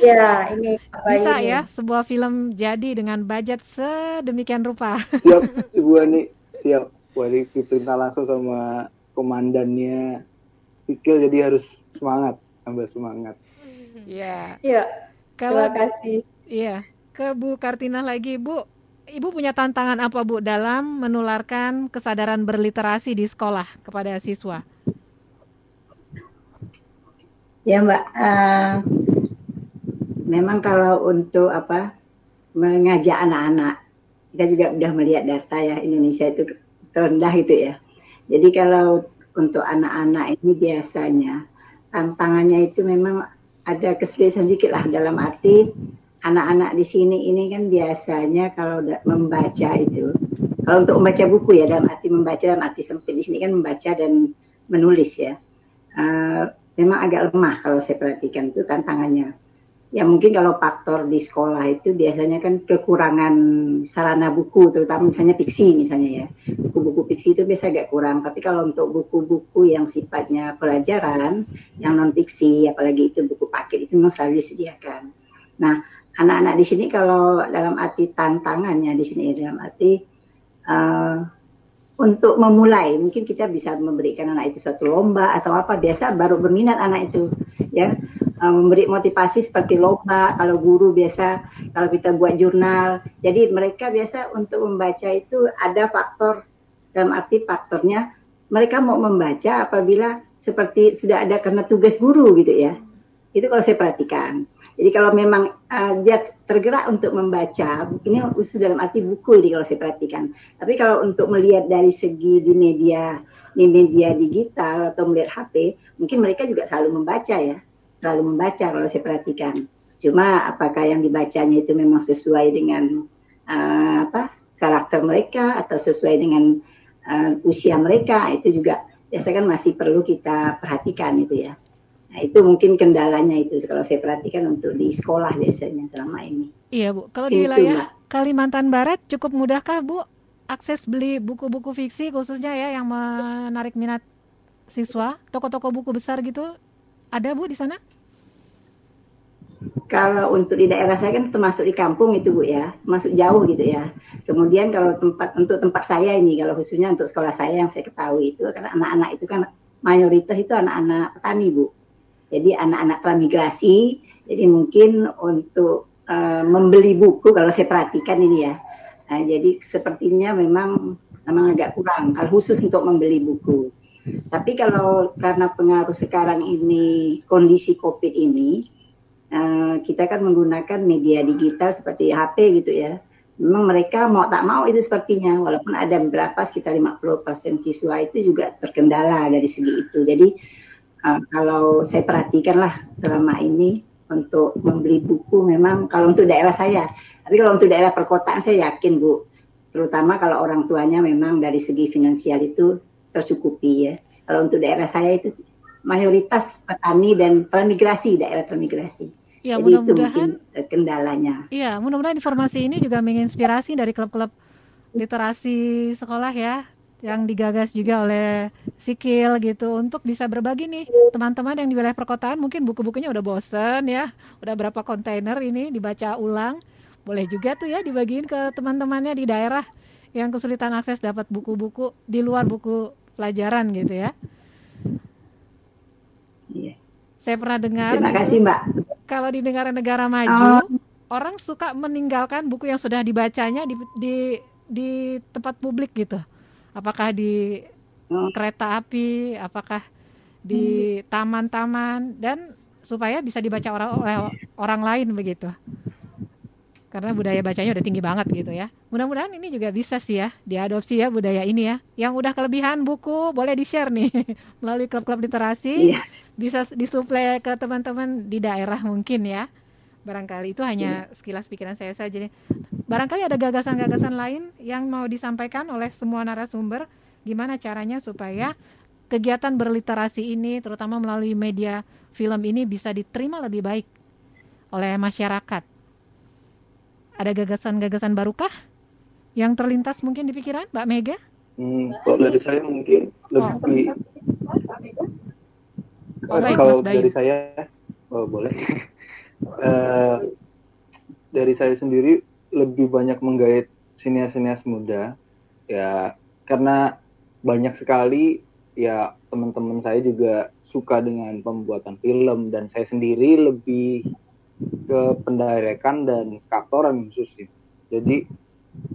Ya, ini apa bisa ini? ya sebuah film jadi dengan budget sedemikian rupa. Siap, Ibu Ani. Siap. Wali diperintah langsung sama komandannya Pikil jadi harus semangat, tambah semangat. Iya. Iya. Kalau Terima kasih. Iya. Ke Bu Kartina lagi, Bu. Ibu punya tantangan apa, Bu, dalam menularkan kesadaran berliterasi di sekolah kepada siswa? Ya, Mbak. Uh, memang kalau untuk apa mengajak anak-anak kita juga sudah melihat data ya Indonesia itu terendah gitu ya. Jadi kalau untuk anak-anak ini biasanya tantangannya itu memang ada kesulitan sedikit lah dalam arti anak-anak di sini ini kan biasanya kalau membaca itu kalau untuk membaca buku ya dalam arti membaca dalam arti sempit. Di sini kan membaca dan menulis ya. Uh, memang agak lemah kalau saya perhatikan itu tantangannya ya mungkin kalau faktor di sekolah itu biasanya kan kekurangan sarana buku terutama misalnya fiksi misalnya ya. Buku-buku fiksi itu biasa agak kurang tapi kalau untuk buku-buku yang sifatnya pelajaran yang non fiksi apalagi itu buku paket itu memang selalu disediakan. Nah anak-anak di sini kalau dalam arti tantangannya di sini dalam arti uh, untuk memulai mungkin kita bisa memberikan anak itu suatu lomba atau apa biasa baru berminat anak itu ya uh, memberi motivasi seperti lomba. Kalau guru biasa kalau kita buat jurnal. Jadi mereka biasa untuk membaca itu ada faktor dalam arti faktornya mereka mau membaca apabila seperti sudah ada karena tugas guru gitu ya. Itu kalau saya perhatikan. Jadi kalau memang uh, dia tergerak untuk membaca ini khusus dalam arti buku ini kalau saya perhatikan. Tapi kalau untuk melihat dari segi di media di media digital atau melihat HP mungkin mereka juga selalu membaca ya terlalu membaca kalau saya perhatikan. Cuma apakah yang dibacanya itu memang sesuai dengan uh, apa karakter mereka atau sesuai dengan uh, usia mereka itu juga biasanya kan masih perlu kita perhatikan itu ya. Nah itu mungkin kendalanya itu kalau saya perhatikan untuk di sekolah biasanya selama ini. Iya Bu, kalau di wilayah Kalimantan Barat cukup mudahkah Bu akses beli buku-buku fiksi khususnya ya yang menarik minat siswa, toko-toko buku besar gitu ada Bu di sana? kalau untuk di daerah saya kan termasuk di kampung itu Bu ya, masuk jauh gitu ya. Kemudian kalau tempat untuk tempat saya ini kalau khususnya untuk sekolah saya yang saya ketahui itu karena anak-anak itu kan mayoritas itu anak-anak petani Bu. Jadi anak-anak transmigrasi, jadi mungkin untuk uh, membeli buku kalau saya perhatikan ini ya. Nah, jadi sepertinya memang memang agak kurang kalau khusus untuk membeli buku. Tapi kalau karena pengaruh sekarang ini kondisi Covid ini, Eh, kita kan menggunakan media digital seperti HP gitu ya. Memang mereka mau tak mau itu sepertinya, walaupun ada beberapa sekitar 50% siswa itu juga terkendala dari segi itu. Jadi uh, kalau saya perhatikan lah selama ini untuk membeli buku memang kalau untuk daerah saya, tapi kalau untuk daerah perkotaan saya yakin Bu, terutama kalau orang tuanya memang dari segi finansial itu tercukupi ya. Kalau untuk daerah saya itu mayoritas petani dan transmigrasi daerah transmigrasi. Ya, mudah-mudahan kendalanya. Iya, mudah-mudahan informasi ini juga menginspirasi dari klub-klub literasi sekolah ya yang digagas juga oleh Sikil gitu untuk bisa berbagi nih teman-teman yang di wilayah perkotaan mungkin buku-bukunya udah bosen ya udah berapa kontainer ini dibaca ulang boleh juga tuh ya dibagiin ke teman-temannya di daerah yang kesulitan akses dapat buku-buku di luar buku pelajaran gitu ya. Iya. Saya pernah dengar. Terima kasih Mbak. Kalau di negara-negara maju, oh. orang suka meninggalkan buku yang sudah dibacanya di di di tempat publik gitu. Apakah di oh. kereta api, apakah di hmm. taman-taman dan supaya bisa dibaca orang oleh orang lain begitu karena budaya bacanya udah tinggi banget gitu ya. Mudah-mudahan ini juga bisa sih ya diadopsi ya budaya ini ya. Yang udah kelebihan buku boleh di-share nih melalui klub-klub literasi. Iya. Bisa disuplai ke teman-teman di daerah mungkin ya. Barangkali itu hanya iya. sekilas pikiran saya saja nih. Barangkali ada gagasan-gagasan lain yang mau disampaikan oleh semua narasumber gimana caranya supaya kegiatan berliterasi ini terutama melalui media film ini bisa diterima lebih baik oleh masyarakat ada gagasan-gagasan barukah yang terlintas mungkin di pikiran Mbak Mega? Hmm, kalau dari saya mungkin lebih oh. Oh, kalau dari saya oh, boleh uh, dari saya sendiri lebih banyak menggait sinias-sinias muda ya karena banyak sekali ya teman-teman saya juga suka dengan pembuatan film dan saya sendiri lebih ke pendirekan dan kaktoran khususnya. Jadi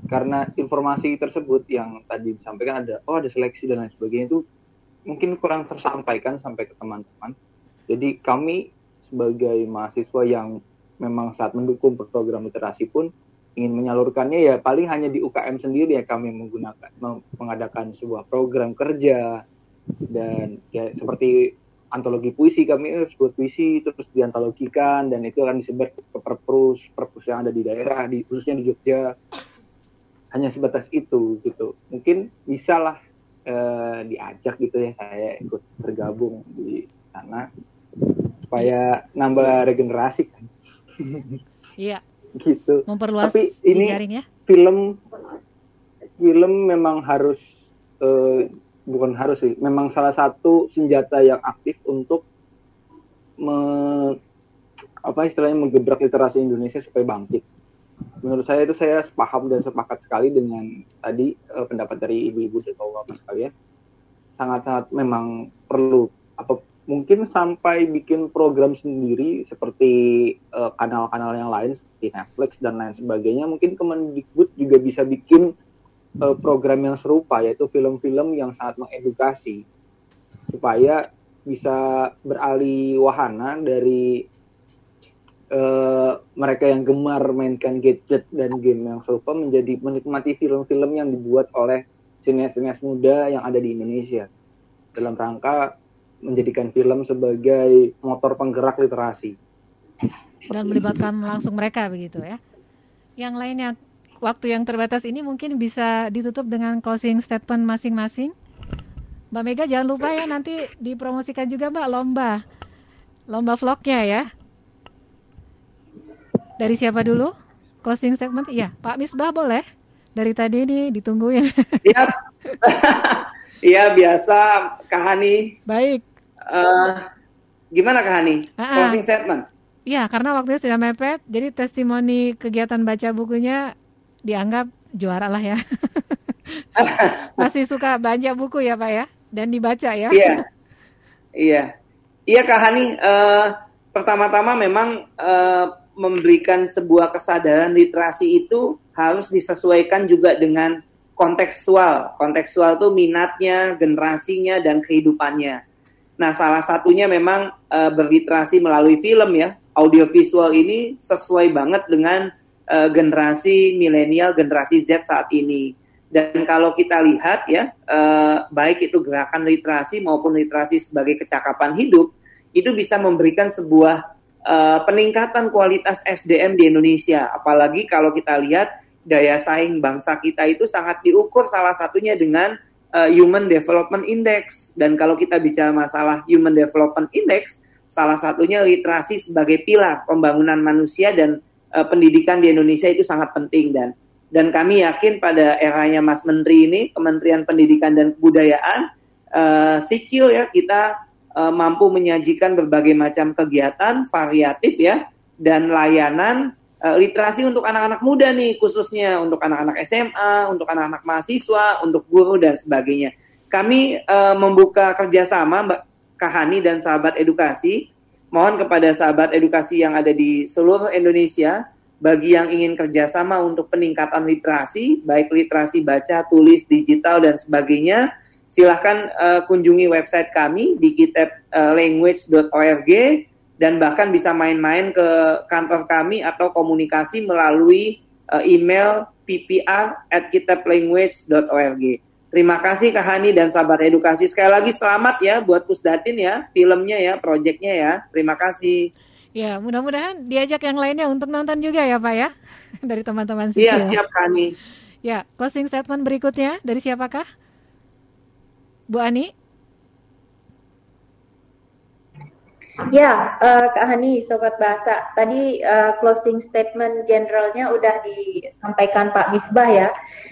karena informasi tersebut yang tadi disampaikan ada oh ada seleksi dan lain sebagainya itu mungkin kurang tersampaikan sampai ke teman-teman. Jadi kami sebagai mahasiswa yang memang saat mendukung program literasi pun ingin menyalurkannya ya paling hanya di UKM sendiri ya kami menggunakan mengadakan sebuah program kerja dan ya seperti antologi puisi kami harus buat puisi terus diantologikan dan itu akan disebar ke perpus perpus yang ada di daerah di khususnya di Jogja. Hanya sebatas itu gitu. Mungkin bisa lah eh, diajak gitu ya saya ikut bergabung di sana supaya nambah regenerasi kan. Iya. Gitu. Memperluas tapi ini ya? film film memang harus eh, bukan harus sih, memang salah satu senjata yang aktif untuk me, apa istilahnya menggebrak literasi Indonesia supaya bangkit. Menurut saya itu saya paham dan sepakat sekali dengan tadi uh, pendapat dari ibu-ibu dan bapak-bapak sekalian. Sangat-sangat memang perlu apa mungkin sampai bikin program sendiri seperti eh, kanal-kanal uh, yang lain seperti Netflix dan lain sebagainya. Mungkin Kemendikbud juga bisa bikin uh, program yang serupa yaitu film-film yang sangat mengedukasi supaya bisa beralih wahana dari uh, mereka yang gemar mainkan gadget dan game yang serupa menjadi menikmati film-film yang dibuat oleh sinias-sinias muda yang ada di Indonesia dalam rangka menjadikan film sebagai motor penggerak literasi dan melibatkan langsung mereka begitu ya. Yang lainnya waktu yang terbatas ini mungkin bisa ditutup dengan closing statement masing-masing. Mbak Mega jangan lupa ya nanti dipromosikan juga Mbak lomba. Lomba vlognya ya. Dari siapa dulu? Closing statement? Iya, Pak Misbah boleh. Dari tadi ini ditungguin. Siap. Iya biasa Kak Hani. Baik. Uh, gimana Kak Hani? Uh-uh. Closing statement? Iya, karena waktunya sudah mepet, jadi testimoni kegiatan baca bukunya dianggap juara lah ya. Masih suka banyak buku ya Pak ya dan dibaca ya. Iya, iya, iya Kak Hani. Uh, pertama-tama memang uh, memberikan sebuah kesadaran literasi itu harus disesuaikan juga dengan kontekstual. Kontekstual itu minatnya, generasinya, dan kehidupannya. Nah, salah satunya memang uh, berliterasi melalui film ya. Audiovisual ini sesuai banget dengan uh, generasi milenial, generasi Z saat ini. Dan kalau kita lihat ya, uh, baik itu gerakan literasi maupun literasi sebagai kecakapan hidup, itu bisa memberikan sebuah uh, peningkatan kualitas SDM di Indonesia. Apalagi kalau kita lihat daya saing bangsa kita itu sangat diukur salah satunya dengan uh, Human Development Index. Dan kalau kita bicara masalah Human Development Index, salah satunya literasi sebagai pilar pembangunan manusia dan uh, pendidikan di Indonesia itu sangat penting dan dan kami yakin pada eranya Mas Menteri ini Kementerian Pendidikan dan Kebudayaan uh, sikil ya kita uh, mampu menyajikan berbagai macam kegiatan variatif ya dan layanan uh, literasi untuk anak-anak muda nih khususnya untuk anak-anak SMA, untuk anak-anak mahasiswa, untuk guru dan sebagainya. Kami uh, membuka kerjasama Mbak Kahani dan sahabat edukasi. Mohon kepada sahabat edukasi yang ada di seluruh Indonesia bagi yang ingin kerjasama untuk peningkatan literasi, baik literasi baca, tulis, digital, dan sebagainya, silahkan uh, kunjungi website kami di kitablanguage.org uh, dan bahkan bisa main-main ke kantor kami atau komunikasi melalui uh, email ppr at kitablanguage.org. Terima kasih Kak Hani dan sahabat edukasi. Sekali lagi selamat ya buat Pusdatin ya, filmnya ya, proyeknya ya. Terima kasih. Ya, mudah-mudahan diajak yang lainnya untuk nonton juga ya Pak ya, dari teman-teman sipil. Iya, siap Kani. Ya, closing statement berikutnya dari siapakah? Bu Ani? Ya, uh, Kak Hani, Sobat Bahasa, tadi uh, closing statement generalnya udah disampaikan Pak Misbah ya.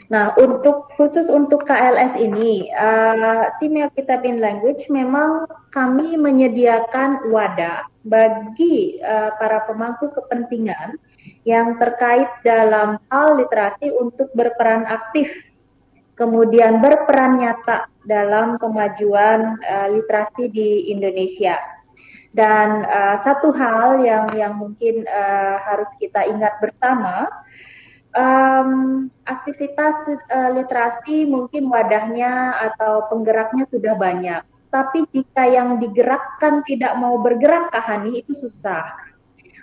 Nah, untuk khusus untuk KLS ini, uh, Simeo Kitabin Language memang kami menyediakan wadah bagi uh, para pemangku kepentingan yang terkait dalam hal literasi untuk berperan aktif, kemudian berperan nyata dalam kemajuan uh, literasi di Indonesia. Dan uh, satu hal yang yang mungkin uh, harus kita ingat bersama, um, aktivitas uh, literasi mungkin wadahnya atau penggeraknya sudah banyak. Tapi jika yang digerakkan tidak mau bergerak kahani itu susah.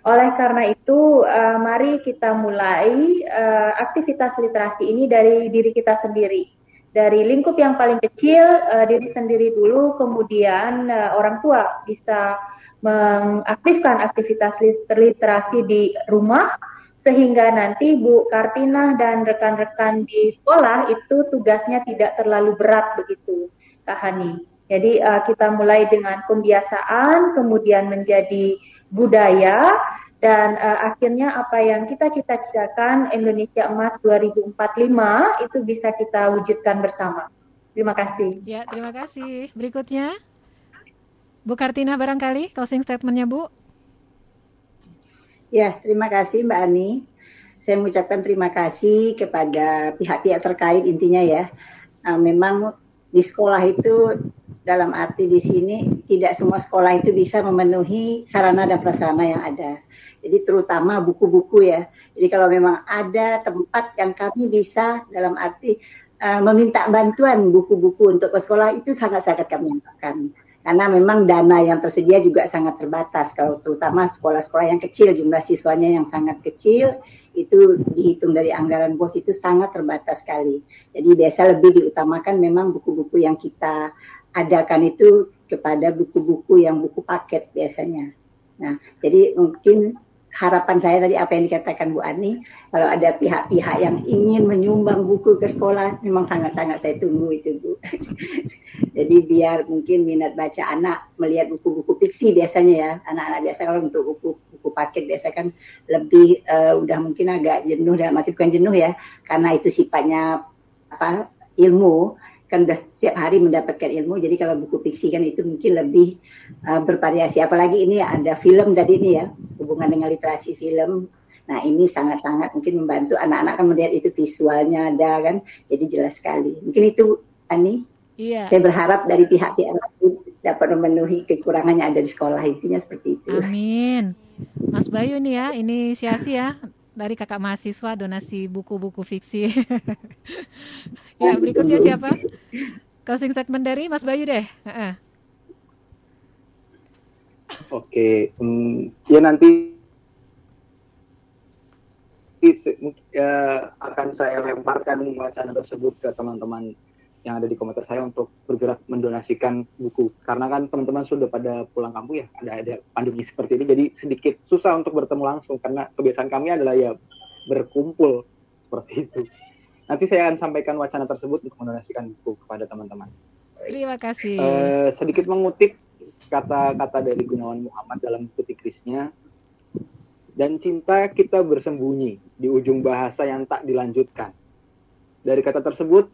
Oleh karena itu, uh, mari kita mulai uh, aktivitas literasi ini dari diri kita sendiri dari lingkup yang paling kecil uh, diri sendiri dulu kemudian uh, orang tua bisa mengaktifkan aktivitas literasi di rumah sehingga nanti Bu Kartina dan rekan-rekan di sekolah itu tugasnya tidak terlalu berat begitu Kak Hani. Jadi uh, kita mulai dengan pembiasaan, kemudian menjadi budaya, dan uh, akhirnya apa yang kita cita-citakan Indonesia Emas 2045 itu bisa kita wujudkan bersama. Terima kasih. Ya, terima kasih. Berikutnya. Bu Kartina barangkali closing statementnya Bu. Ya, terima kasih Mbak Ani. Saya mengucapkan terima kasih kepada pihak-pihak terkait intinya ya. Nah, memang di sekolah itu dalam arti di sini tidak semua sekolah itu bisa memenuhi sarana dan prasarana yang ada. Jadi terutama buku-buku ya. Jadi kalau memang ada tempat yang kami bisa dalam arti uh, meminta bantuan buku-buku untuk ke sekolah itu sangat-sangat kami lakukan karena memang dana yang tersedia juga sangat terbatas. Kalau terutama sekolah-sekolah yang kecil jumlah siswanya yang sangat kecil itu dihitung dari anggaran bos itu sangat terbatas sekali. Jadi biasa lebih diutamakan memang buku-buku yang kita adakan itu kepada buku-buku yang buku paket biasanya. Nah jadi mungkin harapan saya tadi apa yang dikatakan Bu Ani, kalau ada pihak-pihak yang ingin menyumbang buku ke sekolah, memang sangat-sangat saya tunggu itu Bu. Jadi biar mungkin minat baca anak melihat buku-buku fiksi biasanya ya, anak-anak biasa kalau untuk buku buku paket biasa kan lebih uh, udah mungkin agak jenuh dan mati bukan jenuh ya, karena itu sifatnya apa ilmu kan udah setiap hari mendapatkan ilmu. Jadi kalau buku fiksi kan itu mungkin lebih uh, bervariasi. Apalagi ini ada film tadi ini ya hubungan dengan literasi film. Nah ini sangat-sangat mungkin membantu anak-anak kan melihat itu visualnya ada kan. Jadi jelas sekali. Mungkin itu Ani. Iya. saya berharap dari pihak-pihak dapat memenuhi kekurangannya ada di sekolah intinya seperti itu. Amin. Mas Bayu nih ya inisiasi ya dari kakak mahasiswa donasi buku-buku fiksi Ya, berikutnya siapa? Closing statement dari Mas Bayu deh. Uh-uh. Oke, um, ya nanti ya, akan saya lemparkan wacana tersebut ke teman-teman yang ada di komentar saya untuk bergerak mendonasikan buku karena kan teman-teman sudah pada pulang kampung ya ada ada pandemi seperti ini jadi sedikit susah untuk bertemu langsung karena kebiasaan kami adalah ya berkumpul seperti itu Nanti saya akan sampaikan wacana tersebut untuk mendonasikan buku kepada teman-teman. Terima kasih. Uh, sedikit mengutip kata-kata dari Gunawan Muhammad dalam buku tikrisnya, Dan cinta kita bersembunyi di ujung bahasa yang tak dilanjutkan. Dari kata tersebut,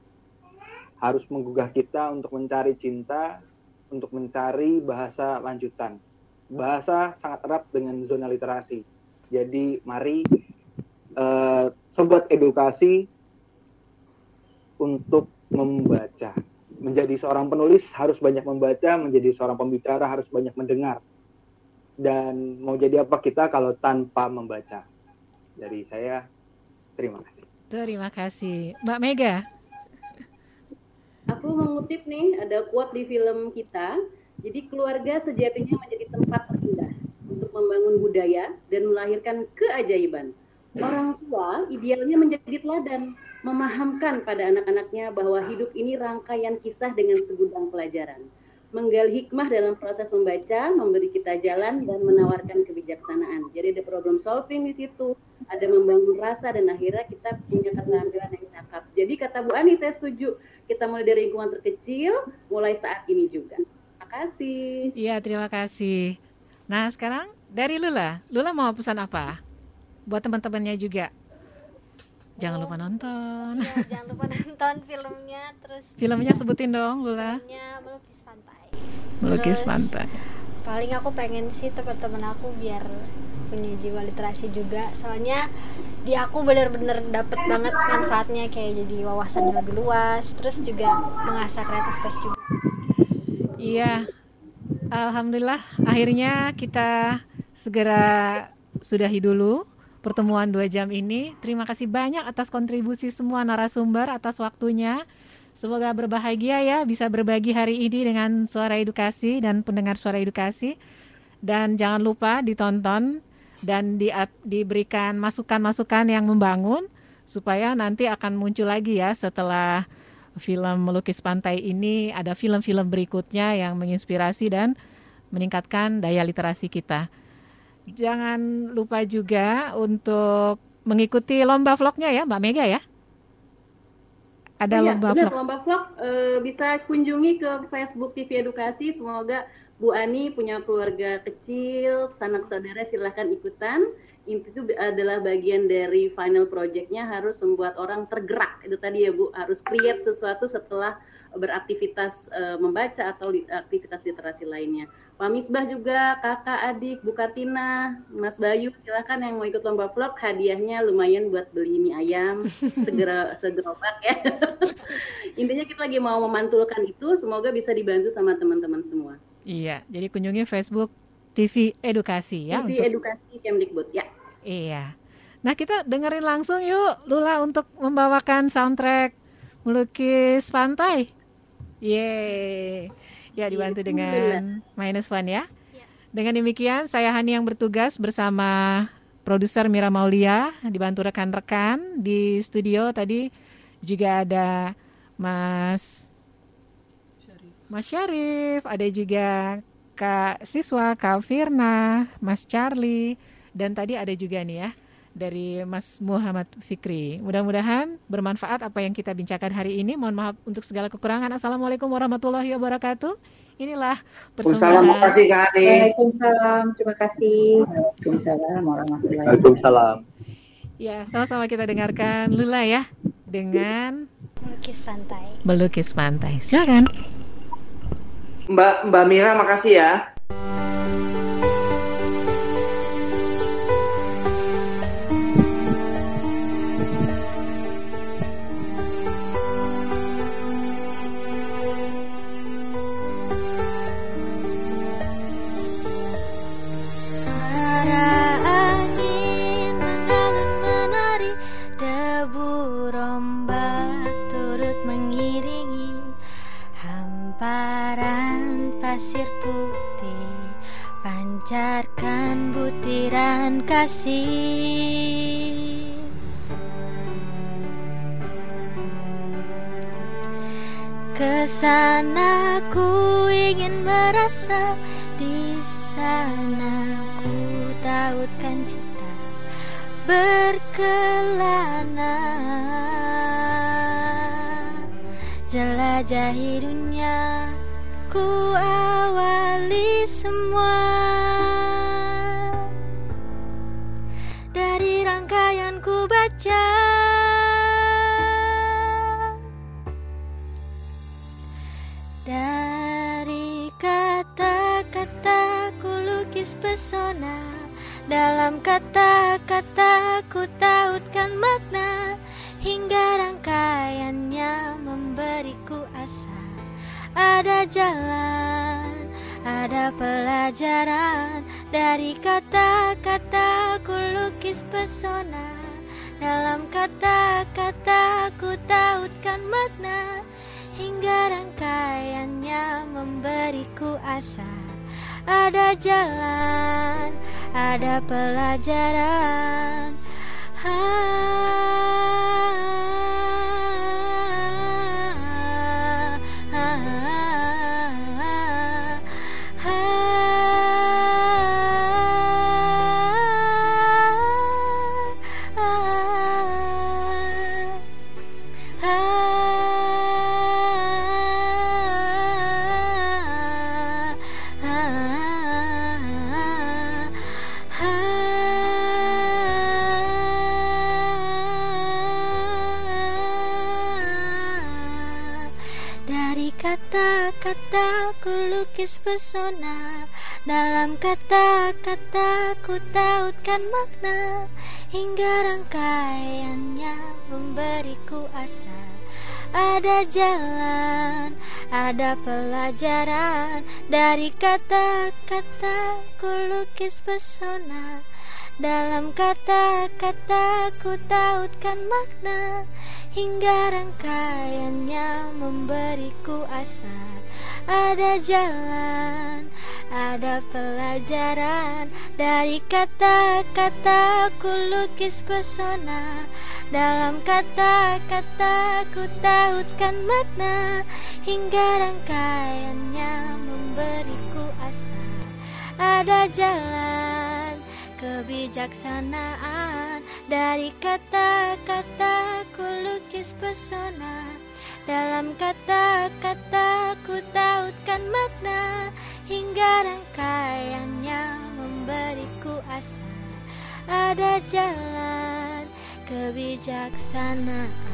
harus menggugah kita untuk mencari cinta, untuk mencari bahasa lanjutan. Bahasa sangat erat dengan zona literasi. Jadi mari uh, sobat edukasi untuk membaca. Menjadi seorang penulis harus banyak membaca, menjadi seorang pembicara harus banyak mendengar. Dan mau jadi apa kita kalau tanpa membaca? Dari saya, terima kasih. Terima kasih. Mbak Mega. Aku mengutip nih, ada quote di film kita. Jadi keluarga sejatinya menjadi tempat terindah untuk membangun budaya dan melahirkan keajaiban. Orang tua idealnya menjadi teladan, memahamkan pada anak-anaknya bahwa hidup ini rangkaian kisah dengan segudang pelajaran. Menggali hikmah dalam proses membaca, memberi kita jalan dan menawarkan kebijaksanaan. Jadi ada problem solving di situ, ada membangun rasa dan akhirnya kita punya keterampilan yang cakep. Jadi kata Bu Ani saya setuju, kita mulai dari lingkungan terkecil, mulai saat ini juga. Terima kasih. Iya, terima kasih. Nah, sekarang dari Lula. Lula mau pesan apa? Buat teman-temannya juga jangan lupa nonton. Ya, jangan lupa nonton filmnya terus. Filmnya sebutin dong, Lula. Filmnya melukis pantai. Melukis terus, pantai. Paling aku pengen sih teman-teman aku biar punya jiwa literasi juga. Soalnya di aku bener-bener dapet banget manfaatnya kayak jadi wawasannya lebih luas, terus juga mengasah kreativitas juga. Iya. Alhamdulillah akhirnya kita segera sudahi dulu pertemuan dua jam ini. Terima kasih banyak atas kontribusi semua narasumber atas waktunya. Semoga berbahagia ya bisa berbagi hari ini dengan suara edukasi dan pendengar suara edukasi. Dan jangan lupa ditonton dan di, diberikan masukan-masukan yang membangun supaya nanti akan muncul lagi ya setelah film melukis pantai ini ada film-film berikutnya yang menginspirasi dan meningkatkan daya literasi kita. Jangan lupa juga untuk mengikuti lomba vlognya ya, Mbak Mega ya. Ada oh, iya, lomba benar, vlog. Lomba vlog e, bisa kunjungi ke Facebook TV Edukasi. Semoga Bu Ani punya keluarga kecil, sanak saudara silahkan ikutan. Itu adalah bagian dari final projectnya harus membuat orang tergerak. Itu tadi ya Bu, harus create sesuatu setelah beraktivitas e, membaca atau li, aktivitas literasi lainnya. Pak Misbah juga, kakak, adik, Bu Katina, Mas Bayu, silahkan yang mau ikut lomba vlog, hadiahnya lumayan buat beli mie ayam, segera segerobak ya. Intinya kita lagi mau memantulkan itu, semoga bisa dibantu sama teman-teman semua. Iya, jadi kunjungi Facebook TV Edukasi ya. TV untuk... Edukasi Kemdikbud, ya. Iya. Nah kita dengerin langsung yuk Lula untuk membawakan soundtrack melukis pantai. Yeay. Ya dibantu dengan minus one ya. Dengan demikian saya Hani yang bertugas bersama produser Mira Maulia dibantu rekan-rekan di studio tadi juga ada Mas Mas Syarif, ada juga Kak Siswa, Kak Firna, Mas Charlie dan tadi ada juga nih ya dari Mas Muhammad Fikri. Mudah-mudahan bermanfaat apa yang kita bincangkan hari ini. Mohon maaf untuk segala kekurangan. Assalamualaikum warahmatullahi wabarakatuh. Inilah persembahan. Terima kasih Kak Ani. Waalaikumsalam. Terima kasih. Waalaikumsalam warahmatullahi wabarakatuh. Waalaikumsalam. Ya, sama-sama kita dengarkan Lula ya dengan melukis pantai. Melukis pantai. Silakan. Mbak Mbak Mira makasih ya. Pasir putih Pancarkan butiran kasih. Ke sana ku ingin merasa Di sana ku tautkan cinta Berkelana. Jelajahi dunia ku awali semua. Dari rangkaian ku baca. Dari kata-kata ku lukis pesona. Dalam kata-kata ku tautkan makna. Hingga rangkaiannya memberi ada jalan, ada pelajaran Dari kata-kata ku lukis pesona. Dalam kata-kata ku tautkan makna Hingga rangkaiannya memberiku asa. Ada jalan, ada pelajaran. Dari ku lukis pesona. Dalam kata-kata ku tautkan makna. Hingga rangkaiannya memberiku asa. Ada jalan, ada pelajaran. Dari kata-kata ku lukis pesona. Dalam kata-kata ku tautkan makna. Hingga rangkaiannya memberiku asa Ada jalan, ada pelajaran Dari kata-kata ku lukis pesona. Dalam kata-kata ku tautkan makna Hingga rangkaiannya memberiku asa. Ada jalan kebijaksanaan dari kata-kata ku lukis pesona dalam kata-kata ku tautkan makna hingga rangkaiannya memberiku asa. Ada jalan kebijaksanaan